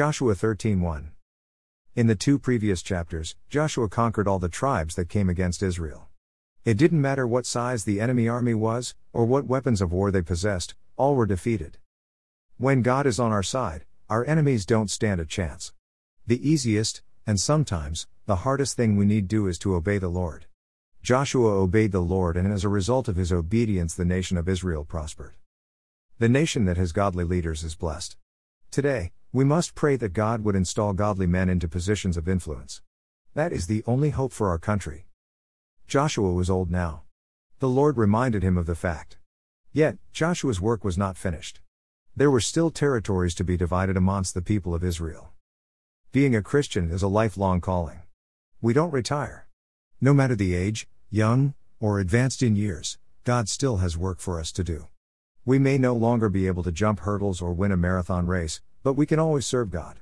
Joshua 13:1. In the two previous chapters, Joshua conquered all the tribes that came against Israel. It didn't matter what size the enemy army was, or what weapons of war they possessed, all were defeated. When God is on our side, our enemies don't stand a chance. The easiest, and sometimes, the hardest thing we need do is to obey the Lord. Joshua obeyed the Lord, and as a result of his obedience, the nation of Israel prospered. The nation that has godly leaders is blessed. Today, we must pray that God would install godly men into positions of influence. That is the only hope for our country. Joshua was old now. The Lord reminded him of the fact. Yet, Joshua's work was not finished. There were still territories to be divided amongst the people of Israel. Being a Christian is a lifelong calling. We don't retire. No matter the age, young, or advanced in years, God still has work for us to do. We may no longer be able to jump hurdles or win a marathon race, but we can always serve God.